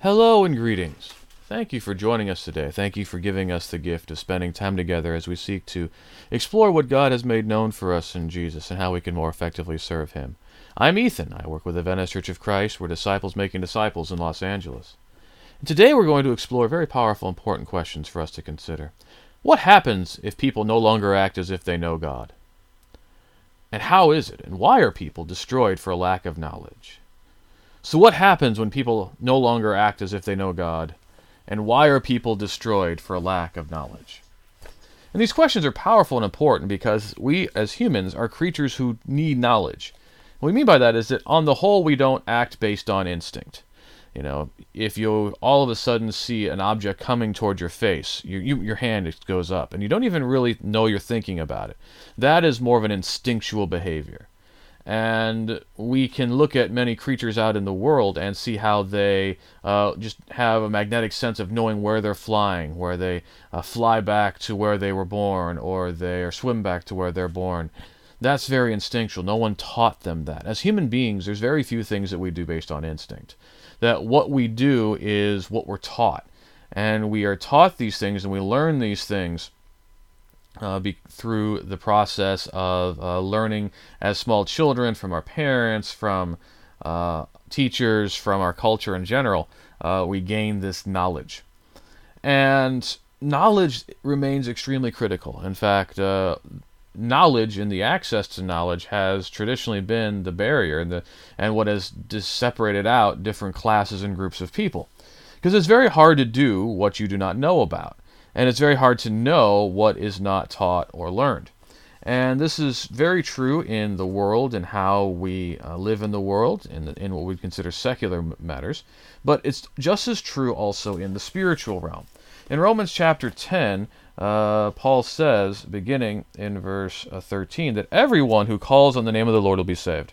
Hello and greetings. Thank you for joining us today. Thank you for giving us the gift of spending time together as we seek to explore what God has made known for us in Jesus and how we can more effectively serve Him. I'm Ethan. I work with the Venice Church of Christ. We're disciples making disciples in Los Angeles. And today we're going to explore very powerful, important questions for us to consider. What happens if people no longer act as if they know God? And how is it, and why are people destroyed for a lack of knowledge? So, what happens when people no longer act as if they know God? And why are people destroyed for lack of knowledge? And these questions are powerful and important because we, as humans, are creatures who need knowledge. What we mean by that is that, on the whole, we don't act based on instinct. You know, if you all of a sudden see an object coming toward your face, you, you, your hand goes up, and you don't even really know you're thinking about it. That is more of an instinctual behavior. And we can look at many creatures out in the world and see how they uh, just have a magnetic sense of knowing where they're flying, where they uh, fly back to where they were born, or they or swim back to where they're born. That's very instinctual. No one taught them that. As human beings, there's very few things that we do based on instinct. That what we do is what we're taught. And we are taught these things and we learn these things uh, be, through the process of uh, learning as small children from our parents, from uh, teachers, from our culture in general. Uh, we gain this knowledge. And knowledge remains extremely critical. In fact, uh, knowledge and the access to knowledge has traditionally been the barrier and, the, and what has separated out different classes and groups of people. Because it's very hard to do what you do not know about and it's very hard to know what is not taught or learned. And this is very true in the world and how we uh, live in the world, in, the, in what we consider secular matters, but it's just as true also in the spiritual realm. In Romans chapter 10, uh, Paul says, beginning in verse uh, 13, that everyone who calls on the name of the Lord will be saved.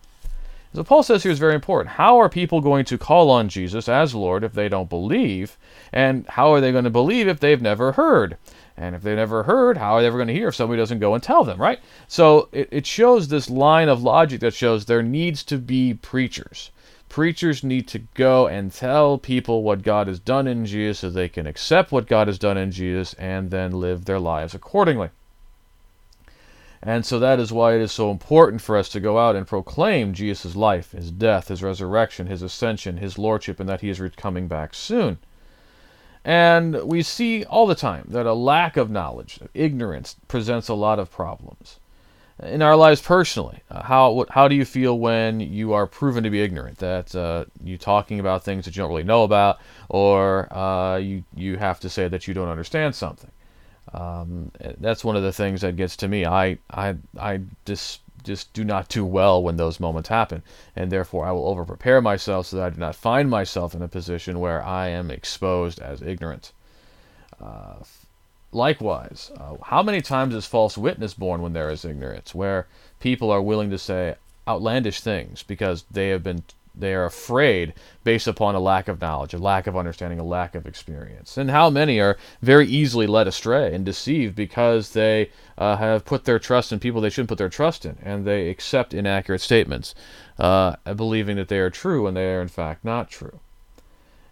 So Paul says here is very important. How are people going to call on Jesus as Lord if they don't believe? And how are they going to believe if they've never heard? And if they've never heard, how are they ever going to hear if somebody doesn't go and tell them, right? So it, it shows this line of logic that shows there needs to be preachers. Preachers need to go and tell people what God has done in Jesus so they can accept what God has done in Jesus and then live their lives accordingly. And so that is why it is so important for us to go out and proclaim Jesus' life, his death, his resurrection, his ascension, his lordship, and that he is coming back soon. And we see all the time that a lack of knowledge, ignorance, presents a lot of problems. In our lives personally, uh, how how do you feel when you are proven to be ignorant? That uh, you talking about things that you don't really know about, or uh, you you have to say that you don't understand something. Um, that's one of the things that gets to me. I I I just just do not do well when those moments happen, and therefore I will over prepare myself so that I do not find myself in a position where I am exposed as ignorant. Uh, likewise, uh, how many times is false witness born when there is ignorance, where people are willing to say outlandish things because they have been they are afraid based upon a lack of knowledge, a lack of understanding, a lack of experience. And how many are very easily led astray and deceived because they uh, have put their trust in people they shouldn't put their trust in, and they accept inaccurate statements, uh, believing that they are true when they are in fact not true.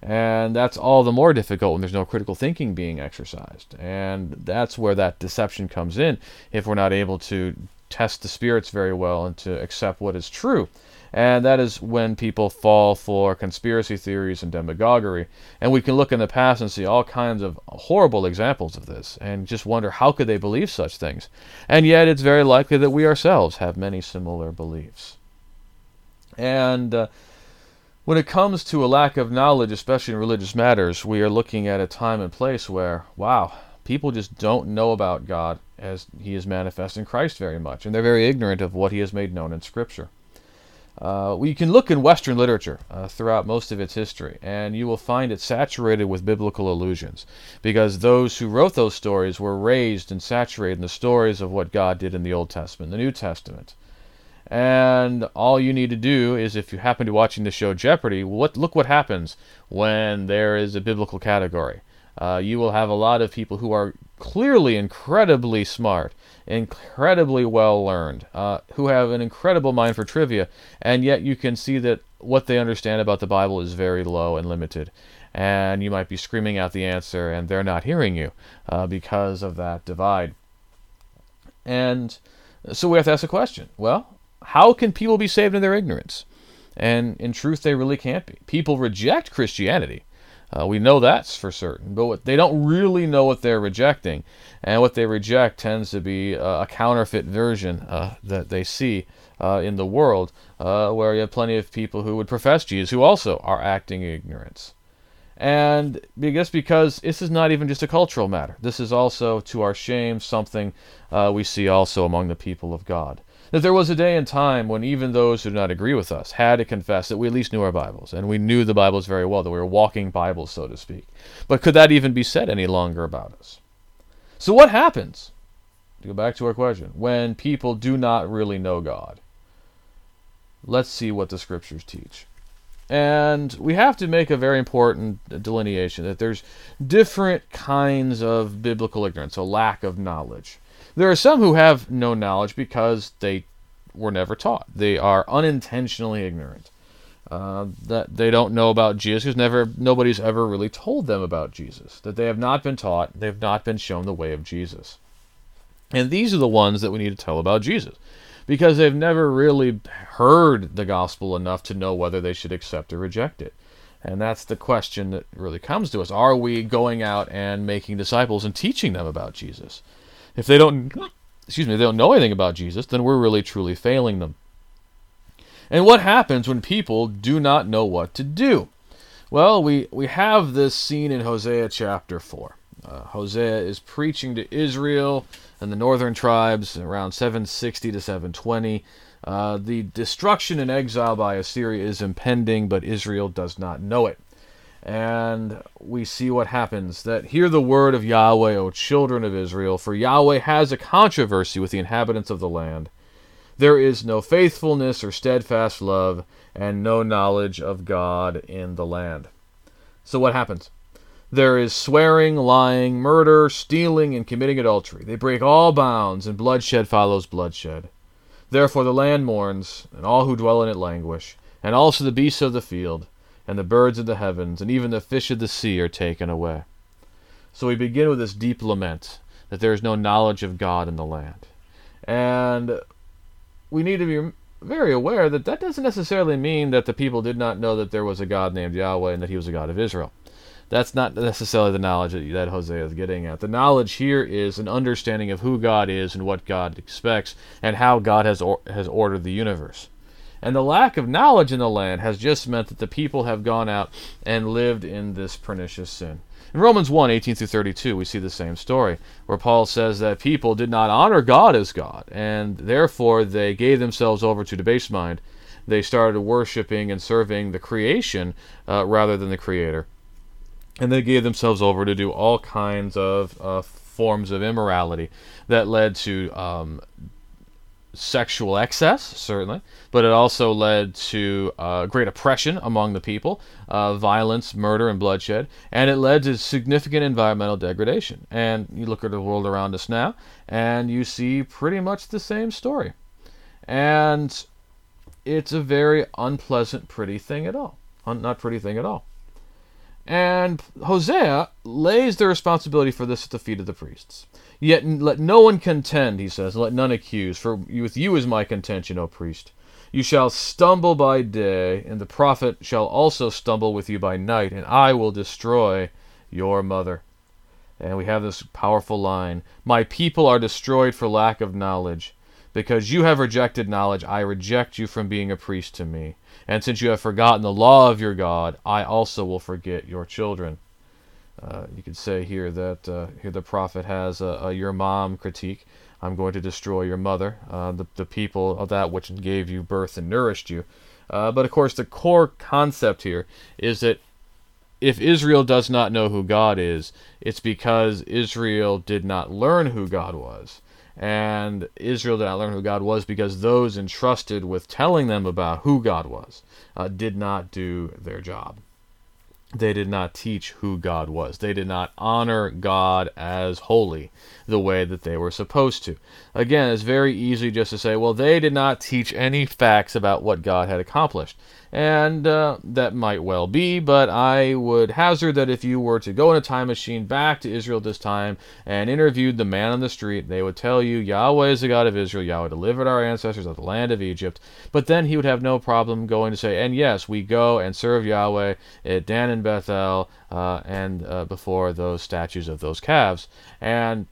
And that's all the more difficult when there's no critical thinking being exercised. And that's where that deception comes in if we're not able to test the spirits very well and to accept what is true and that is when people fall for conspiracy theories and demagoguery. And we can look in the past and see all kinds of horrible examples of this and just wonder how could they believe such things. And yet it's very likely that we ourselves have many similar beliefs. And uh, when it comes to a lack of knowledge, especially in religious matters, we are looking at a time and place where, wow, people just don't know about God as He is manifest in Christ very much, and they're very ignorant of what He has made known in Scripture. Uh, we can look in Western literature uh, throughout most of its history, and you will find it saturated with biblical allusions, because those who wrote those stories were raised and saturated in the stories of what God did in the Old Testament, the New Testament. And all you need to do is, if you happen to be watching the show Jeopardy, what look what happens when there is a biblical category. Uh, you will have a lot of people who are clearly incredibly smart, incredibly well learned, uh, who have an incredible mind for trivia, and yet you can see that what they understand about the Bible is very low and limited. And you might be screaming out the answer, and they're not hearing you uh, because of that divide. And so we have to ask a question well, how can people be saved in their ignorance? And in truth, they really can't be. People reject Christianity. Uh, we know that's for certain, but what, they don't really know what they're rejecting, and what they reject tends to be uh, a counterfeit version uh, that they see uh, in the world, uh, where you have plenty of people who would profess Jesus who also are acting ignorance. And I guess because this is not even just a cultural matter, this is also, to our shame, something uh, we see also among the people of God that there was a day and time when even those who did not agree with us had to confess that we at least knew our Bibles, and we knew the Bibles very well, that we were walking Bibles, so to speak. But could that even be said any longer about us? So, what happens, to go back to our question, when people do not really know God? Let's see what the Scriptures teach. And we have to make a very important delineation that there's different kinds of biblical ignorance, a lack of knowledge. There are some who have no knowledge because they were never taught. They are unintentionally ignorant. Uh, that they don't know about Jesus because never nobody's ever really told them about Jesus. That they have not been taught, they have not been shown the way of Jesus. And these are the ones that we need to tell about Jesus because they've never really heard the gospel enough to know whether they should accept or reject it. And that's the question that really comes to us. Are we going out and making disciples and teaching them about Jesus? If they don't, excuse me, they don't know anything about Jesus, then we're really truly failing them. And what happens when people do not know what to do? Well, we, we have this scene in Hosea chapter 4. Uh, Hosea is preaching to Israel and the northern tribes around 760 to 720. Uh, the destruction and exile by Assyria is impending, but Israel does not know it and we see what happens that hear the word of Yahweh, O children of Israel, for Yahweh has a controversy with the inhabitants of the land. There is no faithfulness or steadfast love, and no knowledge of God in the land. So what happens? There is swearing, lying, murder, stealing, and committing adultery. They break all bounds, and bloodshed follows bloodshed. Therefore the land mourns, and all who dwell in it languish, and also the beasts of the field and the birds of the heavens, and even the fish of the sea are taken away. So we begin with this deep lament that there is no knowledge of God in the land. And we need to be very aware that that doesn't necessarily mean that the people did not know that there was a God named Yahweh and that he was a God of Israel. That's not necessarily the knowledge that, that Hosea is getting at. The knowledge here is an understanding of who God is and what God expects and how God has, or, has ordered the universe. And the lack of knowledge in the land has just meant that the people have gone out and lived in this pernicious sin. In Romans 1 18 through 32, we see the same story, where Paul says that people did not honor God as God, and therefore they gave themselves over to debased mind. They started worshiping and serving the creation uh, rather than the Creator. And they gave themselves over to do all kinds of uh, forms of immorality that led to um, sexual excess, certainly, but it also led to uh, great oppression among the people, uh, violence, murder, and bloodshed, and it led to significant environmental degradation. And you look at the world around us now, and you see pretty much the same story. And it's a very unpleasant, pretty thing at all. Not pretty thing at all. And Hosea lays the responsibility for this at the feet of the priests. Yet let no one contend, he says, let none accuse, for with you is my contention, O priest. You shall stumble by day, and the prophet shall also stumble with you by night, and I will destroy your mother. And we have this powerful line My people are destroyed for lack of knowledge. Because you have rejected knowledge, I reject you from being a priest to me. And since you have forgotten the law of your God, I also will forget your children. Uh, you could say here that uh, here the prophet has a, a, your mom critique. I'm going to destroy your mother, uh, the, the people of that which gave you birth and nourished you. Uh, but of course, the core concept here is that if Israel does not know who God is, it's because Israel did not learn who God was. And Israel did not learn who God was because those entrusted with telling them about who God was uh, did not do their job they did not teach who God was. They did not honor God as holy the way that they were supposed to. Again, it's very easy just to say, well, they did not teach any facts about what God had accomplished. And uh, that might well be, but I would hazard that if you were to go in a time machine back to Israel this time and interviewed the man on the street, they would tell you Yahweh is the God of Israel, Yahweh delivered our ancestors out of the land of Egypt. But then he would have no problem going to say, and yes, we go and serve Yahweh at Dan and Bethel uh, and uh, before those statues of those calves, and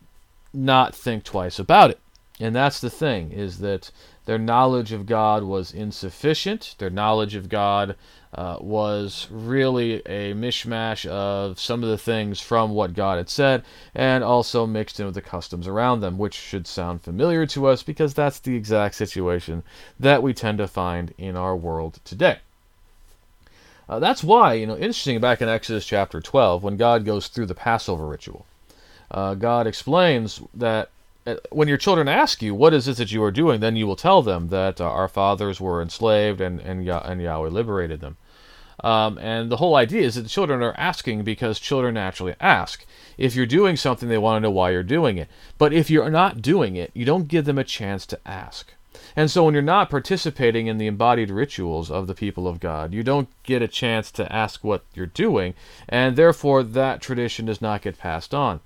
not think twice about it. And that's the thing, is that their knowledge of God was insufficient. Their knowledge of God uh, was really a mishmash of some of the things from what God had said, and also mixed in with the customs around them, which should sound familiar to us because that's the exact situation that we tend to find in our world today. Uh, that's why, you know, interesting back in Exodus chapter 12, when God goes through the Passover ritual, uh, God explains that uh, when your children ask you, what is it that you are doing, then you will tell them that uh, our fathers were enslaved and, and, and Yahweh liberated them. Um, and the whole idea is that the children are asking because children naturally ask. If you're doing something, they want to know why you're doing it. But if you're not doing it, you don't give them a chance to ask. And so when you're not participating in the embodied rituals of the people of God, you don't get a chance to ask what you're doing, and therefore that tradition does not get passed on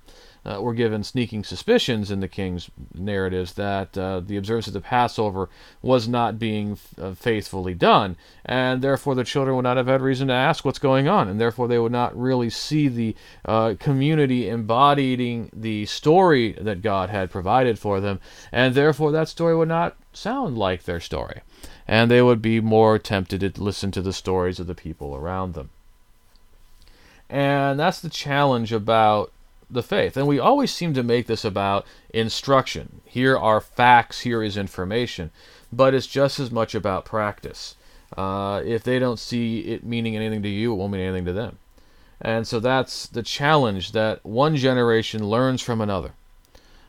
uh, were given sneaking suspicions in the king's narratives that uh, the observance of the Passover was not being uh, faithfully done, and therefore the children would not have had reason to ask what's going on, and therefore they would not really see the uh, community embodying the story that God had provided for them, and therefore that story would not sound like their story, and they would be more tempted to listen to the stories of the people around them. And that's the challenge about the faith. And we always seem to make this about instruction. Here are facts, here is information. But it's just as much about practice. Uh, if they don't see it meaning anything to you, it won't mean anything to them. And so that's the challenge that one generation learns from another.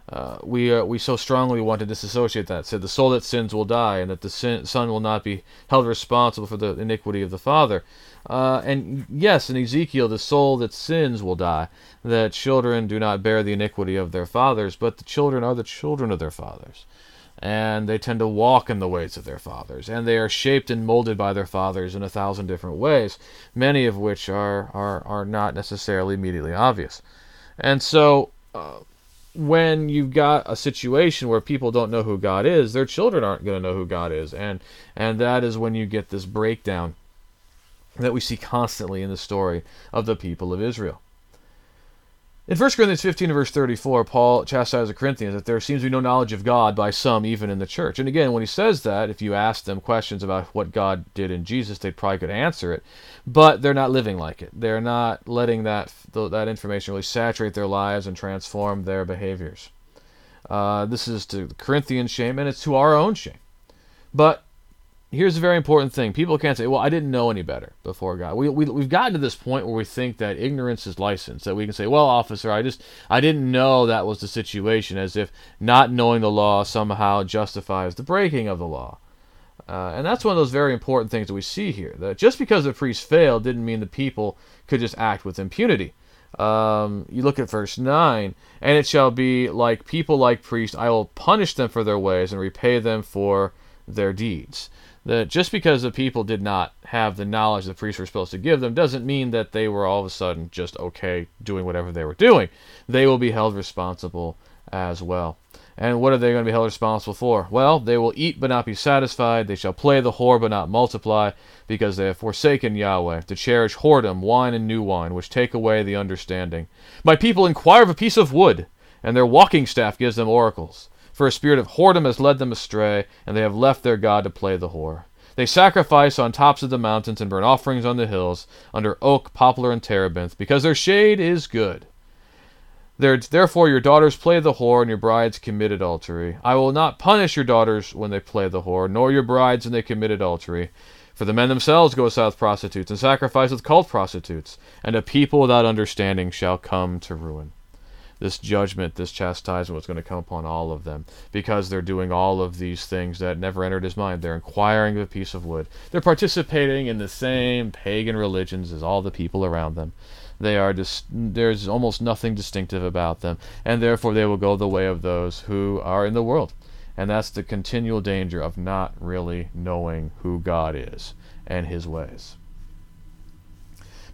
Uh, we uh, we so strongly want to disassociate that. Said the soul that sins will die, and that the sin, son will not be held responsible for the iniquity of the father. Uh, and yes, in Ezekiel, the soul that sins will die. That children do not bear the iniquity of their fathers, but the children are the children of their fathers. And they tend to walk in the ways of their fathers. And they are shaped and molded by their fathers in a thousand different ways, many of which are, are, are not necessarily immediately obvious. And so, uh, when you've got a situation where people don't know who God is, their children aren't going to know who God is. And, and that is when you get this breakdown that we see constantly in the story of the people of Israel. In 1 Corinthians 15 verse 34, Paul chastises the Corinthians that there seems to be no knowledge of God by some even in the church. And again, when he says that, if you ask them questions about what God did in Jesus, they probably could answer it, but they're not living like it. They're not letting that that information really saturate their lives and transform their behaviors. Uh, this is to the Corinthians' shame, and it's to our own shame. But here's a very important thing. People can't say, well, I didn't know any better before God. We, we, we've gotten to this point where we think that ignorance is license, that we can say, well, officer, I just, I didn't know that was the situation, as if not knowing the law somehow justifies the breaking of the law. Uh, and that's one of those very important things that we see here. That just because the priest failed didn't mean the people could just act with impunity. Um, you look at verse 9, and it shall be like people like priests, I will punish them for their ways and repay them for their deeds that just because the people did not have the knowledge the priests were supposed to give them doesn't mean that they were all of a sudden just okay doing whatever they were doing. They will be held responsible as well. And what are they going to be held responsible for? Well, they will eat but not be satisfied. They shall play the whore but not multiply, because they have forsaken Yahweh, to cherish whoredom, wine and new wine, which take away the understanding. My people inquire of a piece of wood, and their walking staff gives them oracles. For a spirit of whoredom has led them astray, and they have left their God to play the whore. They sacrifice on tops of the mountains and burn offerings on the hills, under oak, poplar, and terebinth, because their shade is good. Therefore, your daughters play the whore, and your brides commit adultery. I will not punish your daughters when they play the whore, nor your brides when they commit adultery. For the men themselves go south prostitutes, and sacrifice with cult prostitutes, and a people without understanding shall come to ruin. This judgment, this chastisement was going to come upon all of them, because they're doing all of these things that never entered his mind. They're inquiring of a piece of wood. They're participating in the same pagan religions as all the people around them. They are dis- there's almost nothing distinctive about them, and therefore they will go the way of those who are in the world. And that's the continual danger of not really knowing who God is and his ways.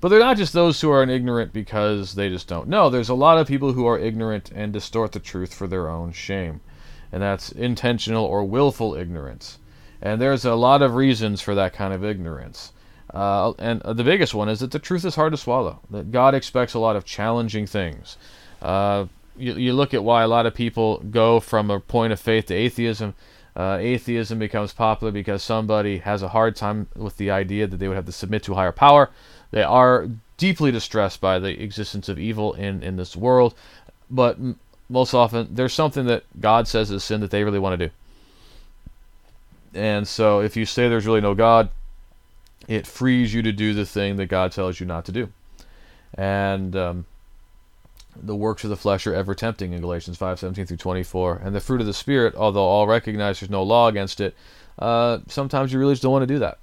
But they're not just those who are ignorant because they just don't know. There's a lot of people who are ignorant and distort the truth for their own shame. And that's intentional or willful ignorance. And there's a lot of reasons for that kind of ignorance. Uh, and the biggest one is that the truth is hard to swallow. That God expects a lot of challenging things. Uh, you, you, look at why a lot of people go from a point of faith to atheism. Uh, atheism becomes popular because somebody has a hard time with the idea that they would have to submit to a higher power. They are deeply distressed by the existence of evil in, in this world, but m- most often there's something that God says is sin that they really want to do. And so if you say there's really no God, it frees you to do the thing that God tells you not to do. And um, the works of the flesh are ever tempting in Galatians 5:17 through 24. And the fruit of the Spirit, although all recognize there's no law against it, uh, sometimes you really just don't want to do that.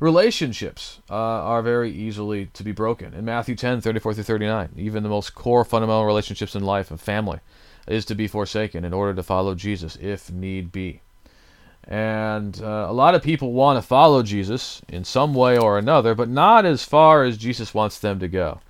Relationships uh, are very easily to be broken. In Matthew 10, 34 through 39, even the most core fundamental relationships in life and family is to be forsaken in order to follow Jesus if need be. And uh, a lot of people want to follow Jesus in some way or another, but not as far as Jesus wants them to go.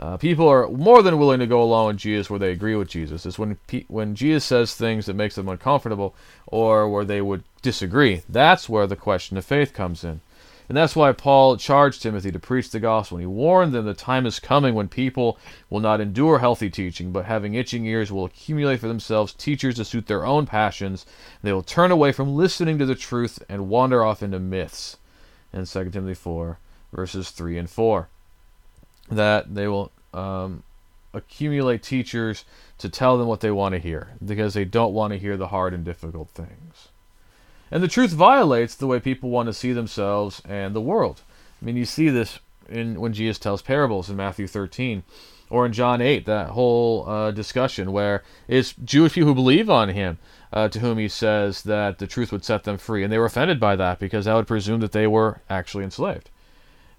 Uh, people are more than willing to go along with Jesus where they agree with Jesus. It's when when Jesus says things that makes them uncomfortable or where they would disagree. That's where the question of faith comes in. And that's why Paul charged Timothy to preach the gospel. And he warned them the time is coming when people will not endure healthy teaching, but having itching ears will accumulate for themselves teachers to suit their own passions. They will turn away from listening to the truth and wander off into myths. In 2 Timothy 4, verses 3 and 4. That they will um, accumulate teachers to tell them what they want to hear, because they don't want to hear the hard and difficult things. And the truth violates the way people want to see themselves and the world. I mean, you see this in when Jesus tells parables in Matthew 13 or in John 8, that whole uh, discussion where it's Jewish people who believe on him uh, to whom he says that the truth would set them free. And they were offended by that because that would presume that they were actually enslaved.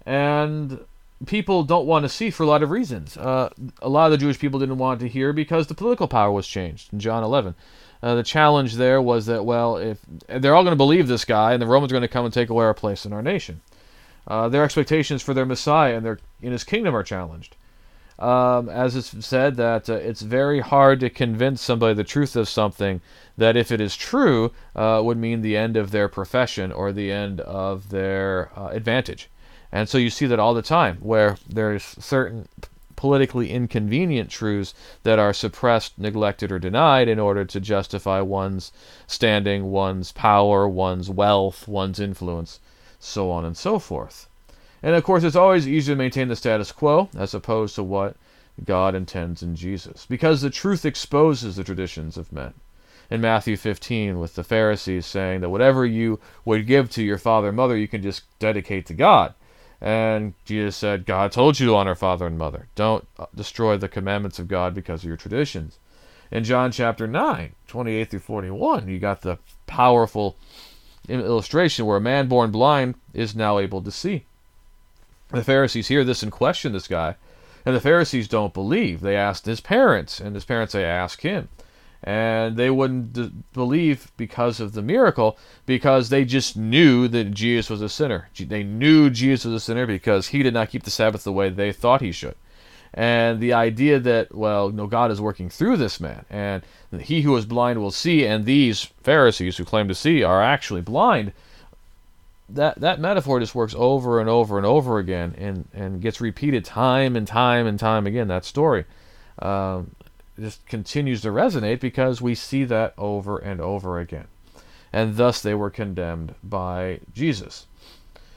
And people don't want to see for a lot of reasons. Uh, a lot of the Jewish people didn't want to hear because the political power was changed in John 11. Uh, the challenge there was that, well, if they're all going to believe this guy, and the Romans are going to come and take away our place in our nation. Uh, their expectations for their Messiah and their in His kingdom are challenged. Um, as it's said, that uh, it's very hard to convince somebody the truth of something that, if it is true, uh, would mean the end of their profession or the end of their uh, advantage. And so you see that all the time, where there's certain politically inconvenient truths that are suppressed, neglected, or denied in order to justify one's standing, one's power, one's wealth, one's influence, so on and so forth. And of course, it's always easier to maintain the status quo as opposed to what God intends in Jesus, because the truth exposes the traditions of men. In Matthew 15, with the Pharisees saying that whatever you would give to your father and mother, you can just dedicate to God. And Jesus said, God told you to honor father and mother. Don't uh, destroy the commandments of God because of your traditions. In John chapter 9, 28 through 41, you got the powerful illustration where a man born blind is now able to see. The Pharisees hear this and question this guy. And the Pharisees don't believe. They ask his parents, and his parents say, Ask him and they wouldn't d- believe because of the miracle because they just knew that Jesus was a sinner. They knew Jesus was a sinner because he did not keep the Sabbath the way they thought he should. And the idea that, well, no, God is working through this man, and he who is blind will see, and these Pharisees who claim to see are actually blind, that, that metaphor just works over and over and over again and, and gets repeated time and time and time again, that story. Um, just continues to resonate because we see that over and over again. and thus they were condemned by Jesus.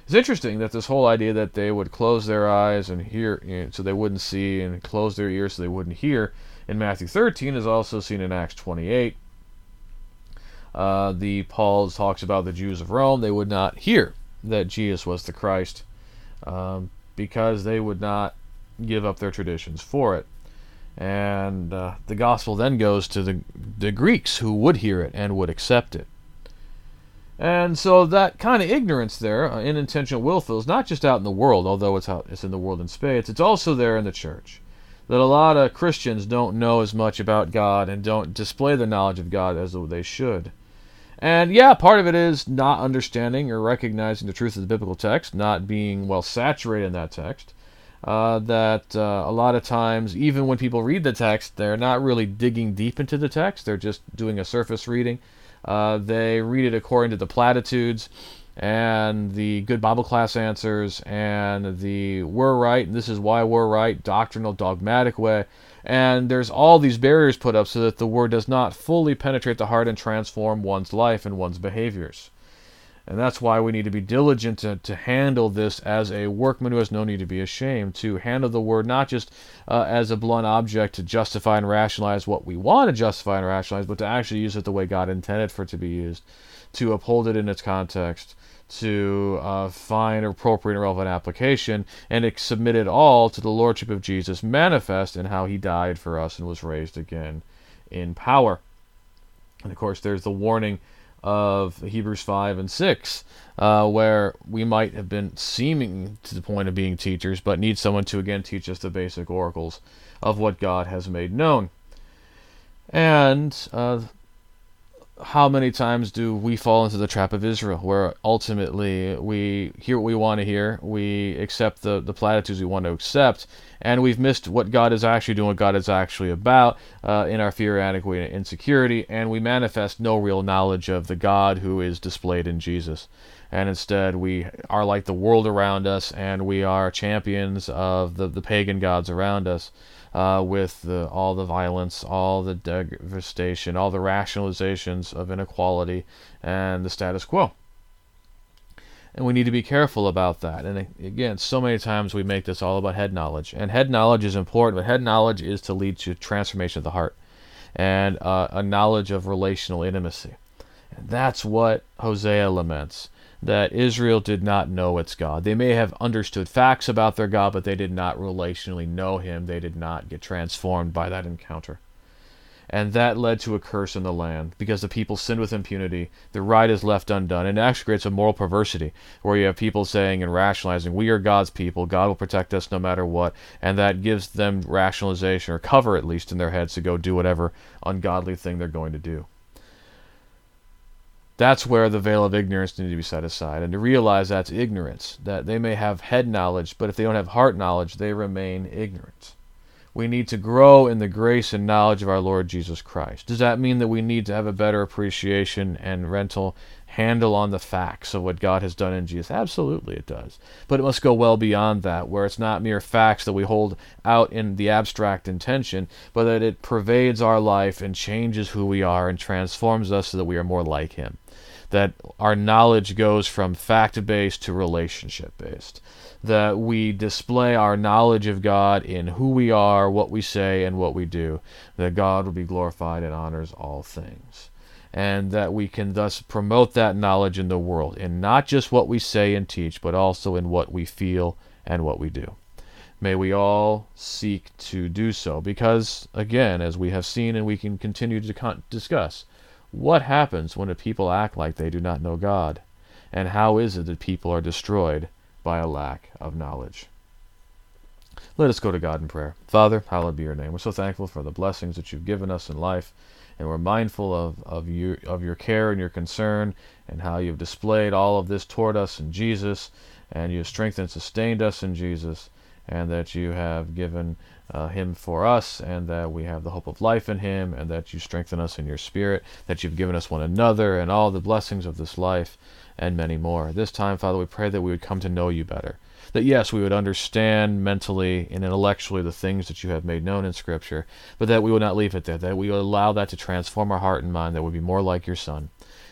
It's interesting that this whole idea that they would close their eyes and hear, you know, so they wouldn't see, and close their ears so they wouldn't hear, in Matthew 13 is also seen in Acts 28. Uh, the Paul talks about the Jews of Rome; they would not hear that Jesus was the Christ um, because they would not give up their traditions for it. And uh, the gospel then goes to the, the Greeks who would hear it and would accept it. And so that kind of ignorance there, uh, unintentional willful, is not just out in the world, although it's out, it's in the world in spades. It's also there in the church. That a lot of Christians don't know as much about God and don't display the knowledge of God as they should. And yeah, part of it is not understanding or recognizing the truth of the biblical text, not being well saturated in that text. Uh, that uh, a lot of times, even when people read the text, they're not really digging deep into the text. They're just doing a surface reading. Uh, they read it according to the platitudes and the good Bible class answers and the we're right and this is why we're right doctrinal dogmatic way. And there's all these barriers put up so that the word does not fully penetrate the heart and transform one's life and one's behaviors. And that's why we need to be diligent to, to handle this as a workman who has no need to be ashamed, to handle the word not just uh, as a blunt object to justify and rationalize what we want to justify and rationalize, but to actually use it the way God intended for it to be used, to uphold it in its context, to uh, find appropriate and relevant application, and submit it all to the Lordship of Jesus manifest in how he died for us and was raised again in power. And of course, there's the warning of Hebrews 5 and 6, uh, where we might have been seeming to the point of being teachers, but need someone to again teach us the basic oracles of what God has made known. And uh, how many times do we fall into the trap of Israel, where ultimately we hear what we want to hear, we accept the, the platitudes we want to accept, and we've missed what God is actually doing, what God is actually about uh, in our fear, inadequacy, and insecurity, and we manifest no real knowledge of the God who is displayed in Jesus. And instead, we are like the world around us, and we are champions of the, the pagan gods around us uh, with the, all the violence, all the devastation, all the rationalizations of inequality and the status quo. And we need to be careful about that. And again, so many times we make this all about head knowledge. And head knowledge is important, but head knowledge is to lead to transformation of the heart and uh, a knowledge of relational intimacy. And that's what Hosea laments that Israel did not know its God. They may have understood facts about their God, but they did not relationally know Him. They did not get transformed by that encounter. And that led to a curse in the land because the people sinned with impunity. The right is left undone. And it actually creates a moral perversity where you have people saying and rationalizing, We are God's people. God will protect us no matter what. And that gives them rationalization or cover, at least, in their heads to go do whatever ungodly thing they're going to do that's where the veil of ignorance needs to be set aside and to realize that's ignorance that they may have head knowledge but if they don't have heart knowledge they remain ignorant. We need to grow in the grace and knowledge of our lord jesus christ. Does that mean that we need to have a better appreciation and rental handle on the facts of what god has done in jesus absolutely it does but it must go well beyond that where it's not mere facts that we hold out in the abstract intention but that it pervades our life and changes who we are and transforms us so that we are more like him that our knowledge goes from fact based to relationship based. That we display our knowledge of God in who we are, what we say, and what we do. That God will be glorified and honors all things. And that we can thus promote that knowledge in the world, in not just what we say and teach, but also in what we feel and what we do. May we all seek to do so, because, again, as we have seen and we can continue to con- discuss, what happens when a people act like they do not know God? And how is it that people are destroyed by a lack of knowledge? Let us go to God in prayer. Father, hallowed be your name. We're so thankful for the blessings that you've given us in life, and we're mindful of, of, you, of your care and your concern, and how you've displayed all of this toward us in Jesus, and you've strengthened and sustained us in Jesus, and that you have given uh, him for us, and that we have the hope of life in him, and that you strengthen us in your spirit, that you've given us one another, and all the blessings of this life, and many more. This time, Father, we pray that we would come to know you better. That yes, we would understand mentally and intellectually the things that you have made known in Scripture, but that we would not leave it there, that we would allow that to transform our heart and mind, that would be more like your Son,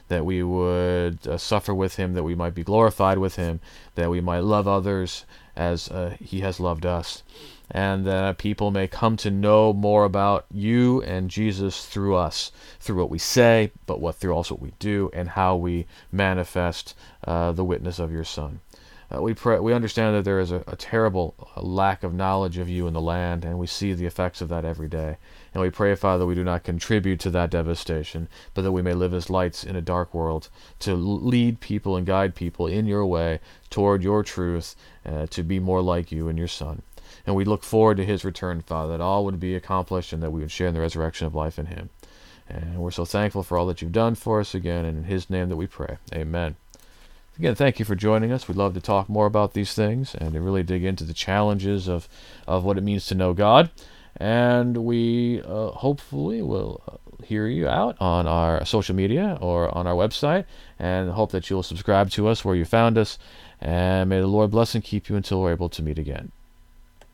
that we would uh, suffer with him, that we might be glorified with him, that we might love others as uh, he has loved us, and that people may come to know more about you and Jesus through us, through what we say, but what through also what we do, and how we manifest uh, the witness of your Son. Uh, we pray, we understand that there is a, a terrible uh, lack of knowledge of you in the land, and we see the effects of that every day. And we pray, Father, that we do not contribute to that devastation, but that we may live as lights in a dark world to lead people and guide people in your way toward your truth, uh, to be more like you and your Son. And we look forward to his return, Father, that all would be accomplished and that we would share in the resurrection of life in him. And we're so thankful for all that you've done for us again, and in his name that we pray. Amen. Again, thank you for joining us. We'd love to talk more about these things and to really dig into the challenges of, of what it means to know God. And we uh, hopefully will hear you out on our social media or on our website and hope that you'll subscribe to us where you found us. And may the Lord bless and keep you until we're able to meet again.